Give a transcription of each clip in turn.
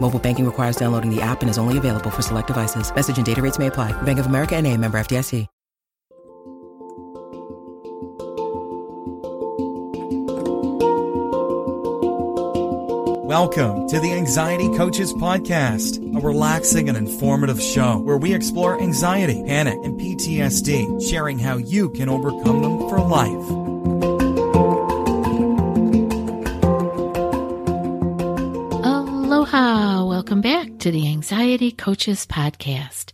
Mobile banking requires downloading the app and is only available for select devices. Message and data rates may apply. Bank of America and a member FDIC. Welcome to the Anxiety Coaches Podcast, a relaxing and informative show where we explore anxiety, panic, and PTSD, sharing how you can overcome them for life. Aloha! Welcome back to the Anxiety Coaches Podcast.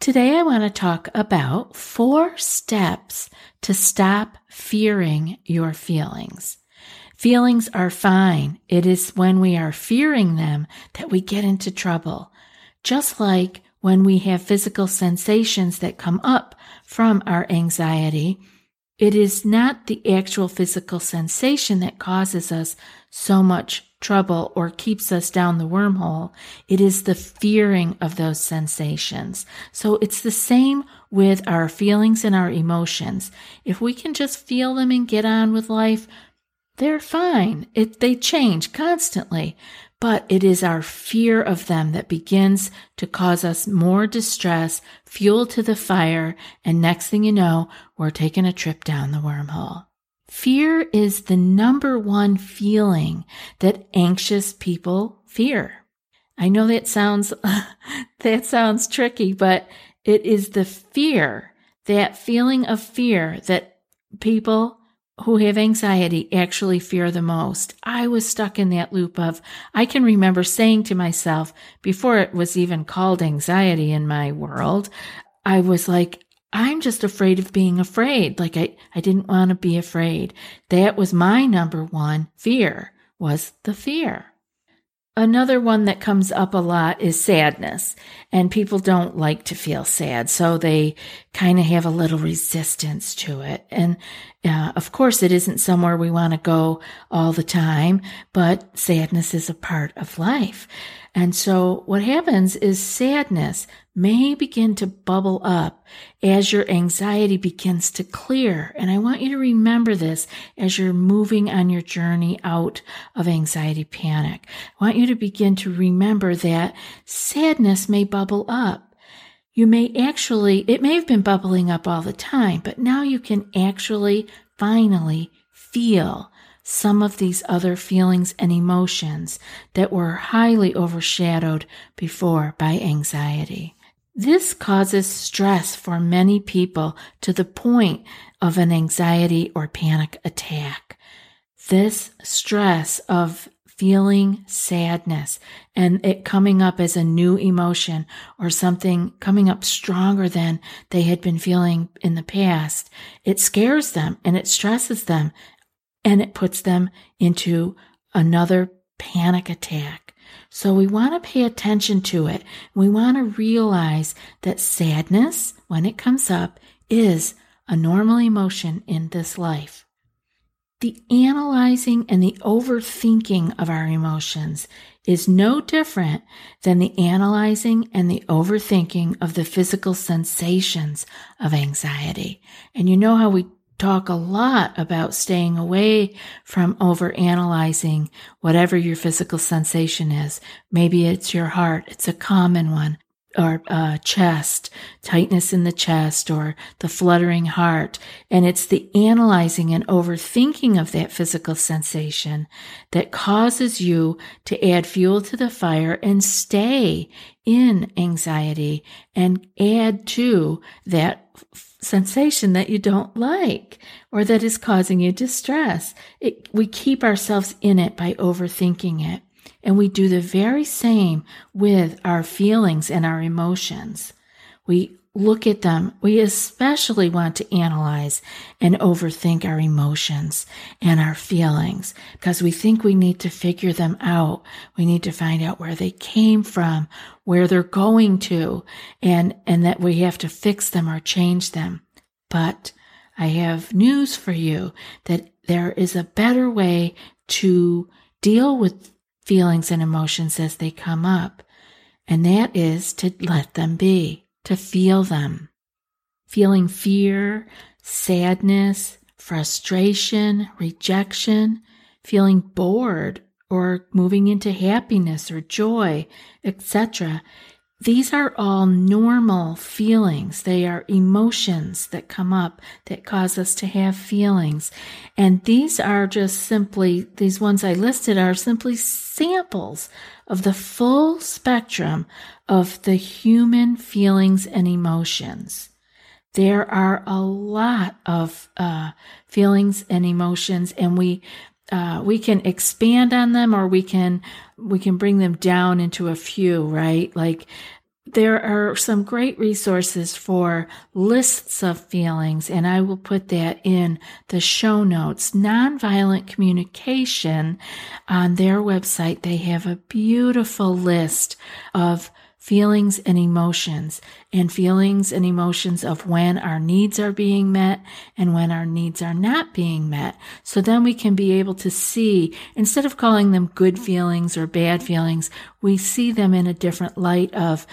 Today I want to talk about four steps to stop fearing your feelings. Feelings are fine. It is when we are fearing them that we get into trouble. Just like when we have physical sensations that come up from our anxiety, it is not the actual physical sensation that causes us so much trouble or keeps us down the wormhole. It is the fearing of those sensations. So it's the same with our feelings and our emotions. If we can just feel them and get on with life, they're fine. It, they change constantly, but it is our fear of them that begins to cause us more distress, fuel to the fire, and next thing you know, we're taking a trip down the wormhole. Fear is the number one feeling that anxious people fear. I know that sounds, that sounds tricky, but it is the fear, that feeling of fear that people who have anxiety actually fear the most. I was stuck in that loop of, I can remember saying to myself before it was even called anxiety in my world, I was like, I'm just afraid of being afraid. Like I, I didn't want to be afraid. That was my number one fear was the fear. Another one that comes up a lot is sadness, and people don't like to feel sad, so they kind of have a little resistance to it. And uh, of course, it isn't somewhere we want to go all the time, but sadness is a part of life. And so what happens is sadness may begin to bubble up as your anxiety begins to clear. And I want you to remember this as you're moving on your journey out of anxiety panic. I want you to begin to remember that sadness may bubble up. You may actually, it may have been bubbling up all the time, but now you can actually finally feel some of these other feelings and emotions that were highly overshadowed before by anxiety. This causes stress for many people to the point of an anxiety or panic attack. This stress of feeling sadness and it coming up as a new emotion or something coming up stronger than they had been feeling in the past, it scares them and it stresses them and it puts them into another panic attack. So we want to pay attention to it. We want to realize that sadness, when it comes up, is a normal emotion in this life. The analyzing and the overthinking of our emotions is no different than the analyzing and the overthinking of the physical sensations of anxiety. And you know how we talk a lot about staying away from over analyzing whatever your physical sensation is. Maybe it's your heart. It's a common one or uh, chest, tightness in the chest or the fluttering heart. And it's the analyzing and overthinking of that physical sensation that causes you to add fuel to the fire and stay in anxiety and add to that sensation that you don't like or that is causing you distress. It, we keep ourselves in it by overthinking it. And we do the very same with our feelings and our emotions. We look at them. We especially want to analyze and overthink our emotions and our feelings because we think we need to figure them out. We need to find out where they came from, where they're going to, and, and that we have to fix them or change them. But I have news for you that there is a better way to deal with feelings and emotions as they come up. And that is to let them be to feel them. Feeling fear, sadness, frustration, rejection, feeling bored or moving into happiness or joy, etc. These are all normal feelings. They are emotions that come up that cause us to have feelings. And these are just simply, these ones I listed are simply samples of the full spectrum of the human feelings and emotions. There are a lot of uh, feelings and emotions, and we uh, we can expand on them, or we can we can bring them down into a few. Right, like there are some great resources for lists of feelings, and I will put that in the show notes. Nonviolent communication on their website, they have a beautiful list of feelings and emotions, and feelings and emotions of when our needs are being met and when our needs are not being met. So then we can be able to see, instead of calling them good feelings or bad feelings, we see them in a different light of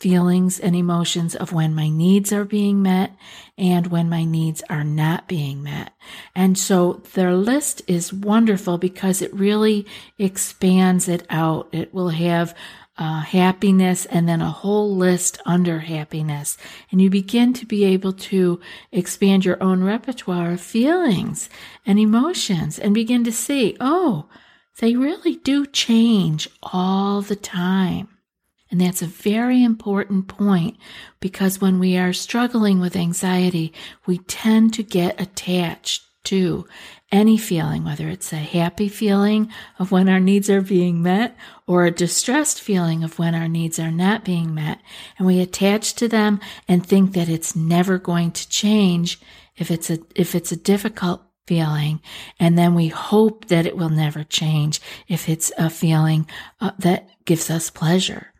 feelings and emotions of when my needs are being met and when my needs are not being met. And so their list is wonderful because it really expands it out. It will have uh, happiness and then a whole list under happiness. And you begin to be able to expand your own repertoire of feelings and emotions and begin to see, oh, they really do change all the time. And that's a very important point because when we are struggling with anxiety, we tend to get attached to any feeling, whether it's a happy feeling of when our needs are being met or a distressed feeling of when our needs are not being met. And we attach to them and think that it's never going to change if it's a, if it's a difficult feeling. And then we hope that it will never change if it's a feeling uh, that gives us pleasure.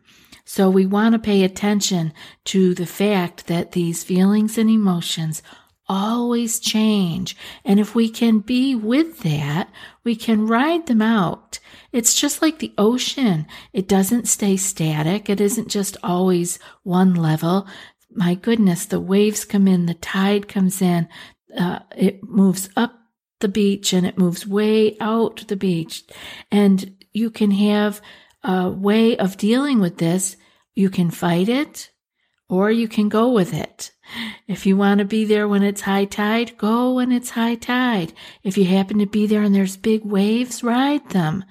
So we want to pay attention to the fact that these feelings and emotions always change. And if we can be with that, we can ride them out. It's just like the ocean. It doesn't stay static. It isn't just always one level. My goodness, the waves come in, the tide comes in, uh, it moves up the beach and it moves way out the beach. And you can have a way of dealing with this. You can fight it or you can go with it. If you want to be there when it's high tide, go when it's high tide. If you happen to be there and there's big waves, ride them.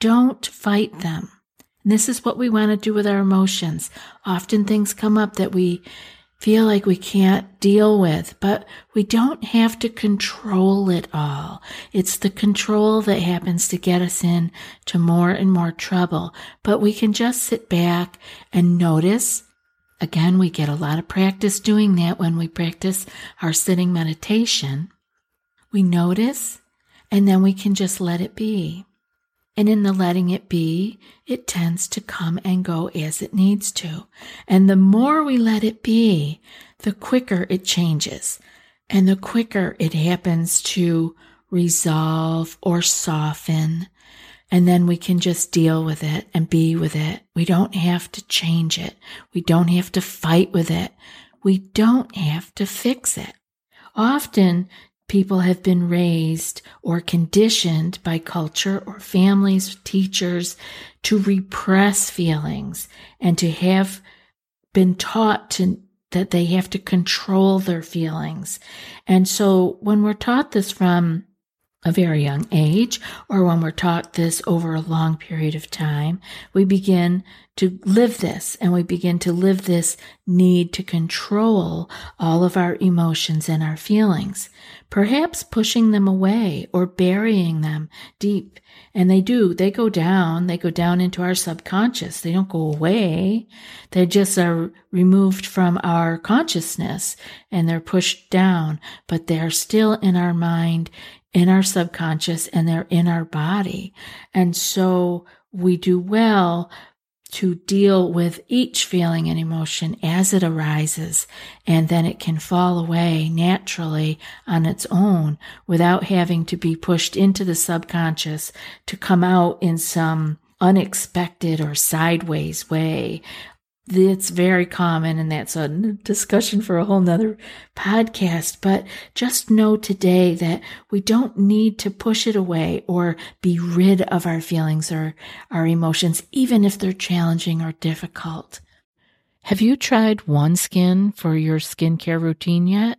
Don't fight them. And this is what we want to do with our emotions. Often things come up that we feel like we can't deal with, but we don't have to control it all. It's the control that happens to get us in to more and more trouble. But we can just sit back and notice. Again, we get a lot of practice doing that when we practice our sitting meditation. We notice and then we can just let it be. And in the letting it be, it tends to come and go as it needs to. And the more we let it be, the quicker it changes and the quicker it happens to resolve or soften. And then we can just deal with it and be with it. We don't have to change it. We don't have to fight with it. We don't have to fix it. Often people have been raised or conditioned by culture or families, teachers to repress feelings and to have been taught to that they have to control their feelings. And so when we're taught this from a very young age or when we're taught this over a long period of time, we begin to live this and we begin to live this need to control all of our emotions and our feelings, perhaps pushing them away or burying them deep. And they do, they go down, they go down into our subconscious. They don't go away. They just are removed from our consciousness and they're pushed down, but they're still in our mind in our subconscious and they're in our body. And so we do well to deal with each feeling and emotion as it arises, and then it can fall away naturally on its own without having to be pushed into the subconscious to come out in some unexpected or sideways way it's very common and that's a discussion for a whole nother podcast. But just know today that we don't need to push it away or be rid of our feelings or our emotions, even if they're challenging or difficult. Have you tried OneSkin for your skincare routine yet?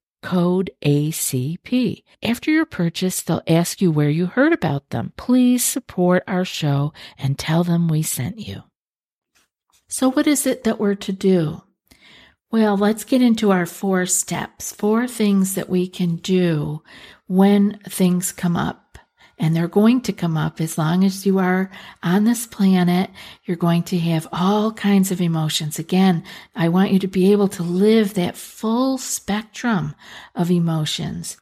code ACP. After your purchase, they'll ask you where you heard about them. Please support our show and tell them we sent you. So, what is it that we're to do? Well, let's get into our four steps, four things that we can do when things come up and they're going to come up as long as you are on this planet. You're going to have all kinds of emotions. Again, I want you to be able to live that full spectrum of emotions.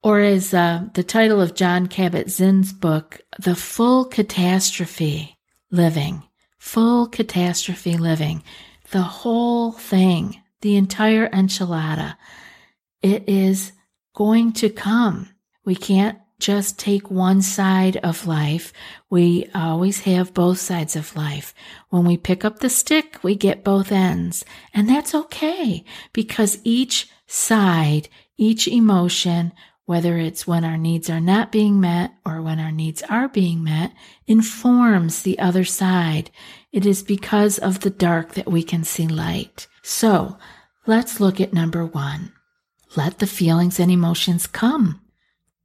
Or as uh, the title of Jon Kabat-Zinn's book, The Full Catastrophe Living. Full catastrophe living. The whole thing, the entire enchilada. It is going to come. We can't just take one side of life. We always have both sides of life. When we pick up the stick, we get both ends. And that's okay because each side, each emotion, whether it's when our needs are not being met or when our needs are being met, informs the other side. It is because of the dark that we can see light. So let's look at number one. Let the feelings and emotions come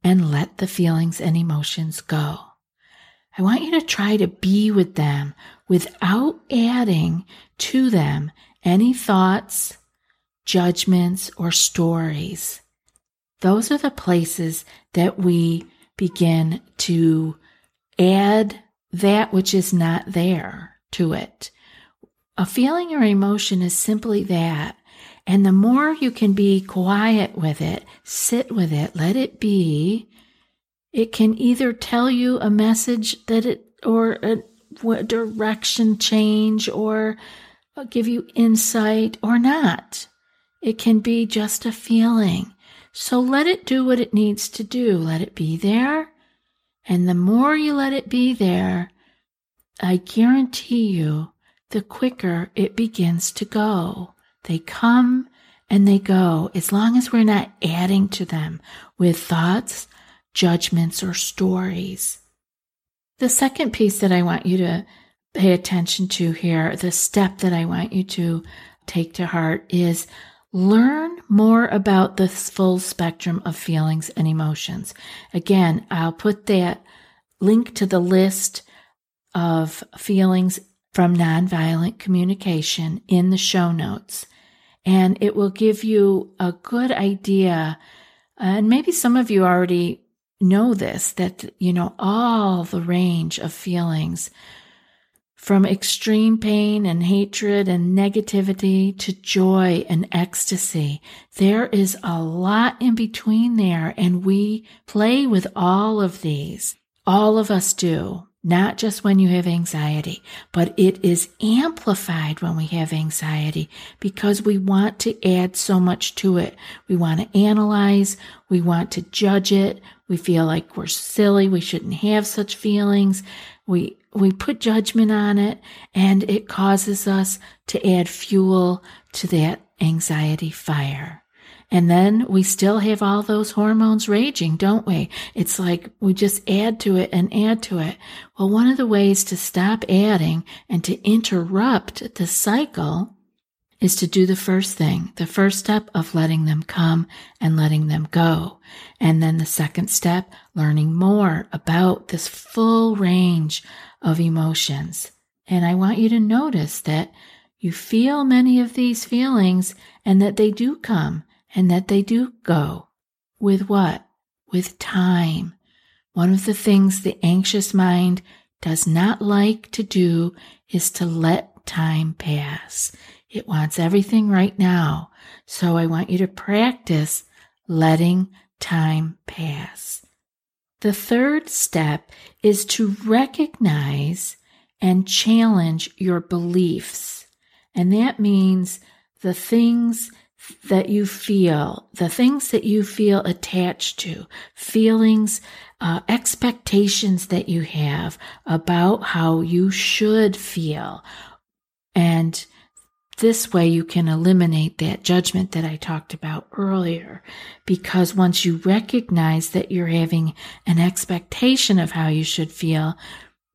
and let the feelings and emotions go. I want you to try to be with them without adding to them any thoughts, judgments, or stories. Those are the places that we begin to add that which is not there to it. A feeling or emotion is simply that and the more you can be quiet with it, sit with it, let it be, it can either tell you a message that it, or a direction change, or give you insight, or not. It can be just a feeling. So let it do what it needs to do. Let it be there. And the more you let it be there, I guarantee you, the quicker it begins to go. They come and they go as long as we're not adding to them with thoughts, judgments, or stories. The second piece that I want you to pay attention to here, the step that I want you to take to heart is learn more about the full spectrum of feelings and emotions. Again, I'll put that link to the list of feelings from nonviolent communication in the show notes. And it will give you a good idea. And maybe some of you already know this that, you know, all the range of feelings from extreme pain and hatred and negativity to joy and ecstasy. There is a lot in between there, and we play with all of these. All of us do, not just when you have anxiety, but it is amplified when we have anxiety because we want to add so much to it. We want to analyze, we want to judge it, we feel like we're silly, we shouldn't have such feelings. We we put judgment on it and it causes us to add fuel to that anxiety fire. And then we still have all those hormones raging, don't we? It's like we just add to it and add to it. Well, one of the ways to stop adding and to interrupt the cycle is to do the first thing, the first step of letting them come and letting them go. And then the second step, learning more about this full range of emotions. And I want you to notice that you feel many of these feelings and that they do come and that they do go. With what? With time. One of the things the anxious mind does not like to do is to let time pass. It wants everything right now. So I want you to practice letting time pass. The third step is to recognize and challenge your beliefs. And that means the things that you feel, the things that you feel attached to, feelings, uh, expectations that you have about how you should feel. And this way you can eliminate that judgment that I talked about earlier. Because once you recognize that you're having an expectation of how you should feel,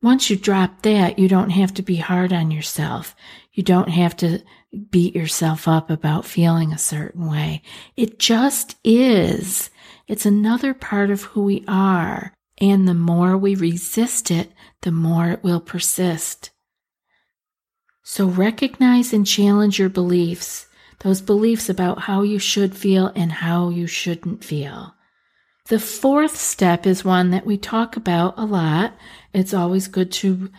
once you drop that, you don't have to be hard on yourself. You don't have to beat yourself up about feeling a certain way. It just is. It's another part of who we are. And the more we resist it, the more it will persist. So recognize and challenge your beliefs, those beliefs about how you should feel and how you shouldn't feel. The fourth step is one that we talk about a lot. It's always good to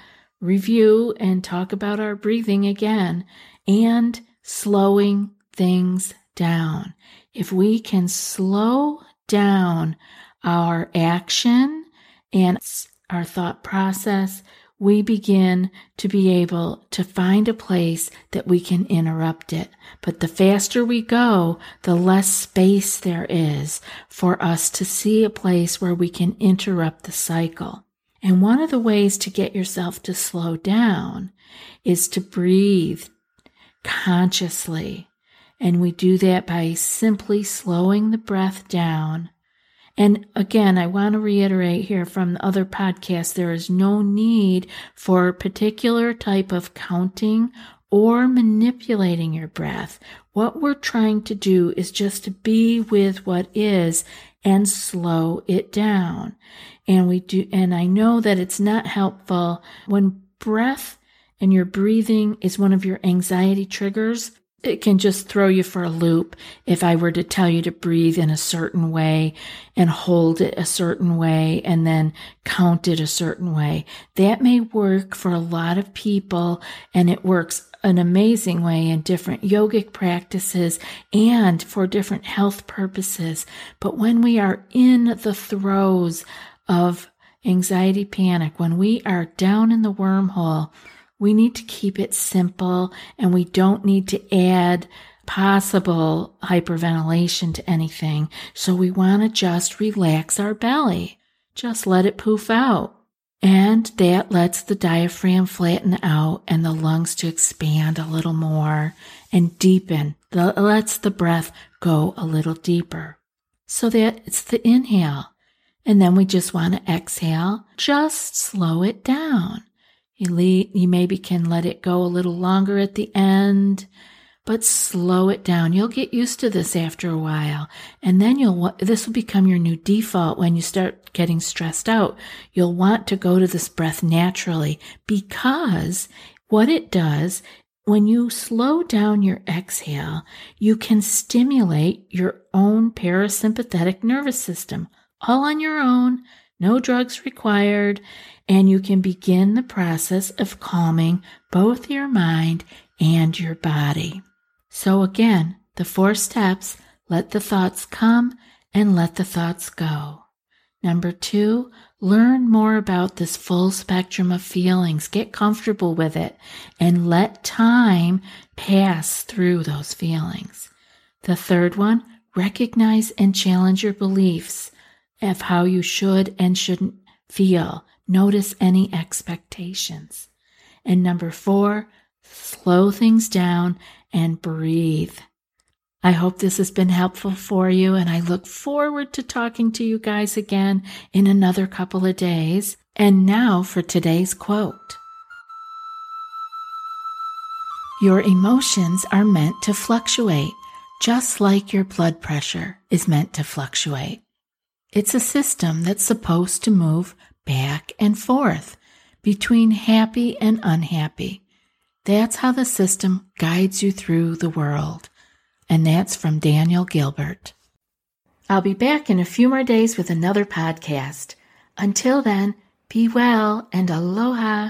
review and talk about our breathing again and slowing things down. If we can slow down our action and our thought process, we begin to be able to find a place that we can interrupt it. But the faster we go, the less space there is for us to see a place where we can interrupt the cycle. And one of the ways to get yourself to slow down is to breathe consciously. And we do that by simply slowing the breath down and again, I want to reiterate here from the other podcasts, there is no need for a particular type of counting or manipulating your breath. What we're trying to do is just to be with what is and slow it down. And we do, and I know that it's not helpful when breath and your breathing is one of your anxiety triggers it can just throw you for a loop if I were to tell you to breathe in a certain way and hold it a certain way and then count it a certain way. That may work for a lot of people and it works an amazing way in different yogic practices and for different health purposes. But when we are in the throes of anxiety panic, when we are down in the wormhole, we need to keep it simple and we don't need to add possible hyperventilation to anything. So we want to just relax our belly. Just let it poof out. And that lets the diaphragm flatten out and the lungs to expand a little more and deepen. That lets the breath go a little deeper. So that it's the inhale. And then we just want to exhale. Just slow it down. You, you maybe can let it go a little longer at the end, but slow it down. You'll get used to this after a while. And then you'll, this will become your new default when you start getting stressed out. You'll want to go to this breath naturally because what it does when you slow down your exhale, you can stimulate your own parasympathetic nervous system all on your own, no drugs required, and you can begin the process of calming both your mind and your body. So again, the four steps, let the thoughts come and let the thoughts go. Number two, learn more about this full spectrum of feelings. Get comfortable with it and let time pass through those feelings. The third one, recognize and challenge your beliefs of how you should and shouldn't feel. Notice any expectations. And number four, slow things down and breathe. I hope this has been helpful for you, and I look forward to talking to you guys again in another couple of days. And now for today's quote Your emotions are meant to fluctuate, just like your blood pressure is meant to fluctuate. It's a system that's supposed to move back and forth between happy and unhappy. That's how the system guides you through the world and that's from Daniel Gilbert. I'll be back in a few more days with another podcast. Until then, be well and aloha.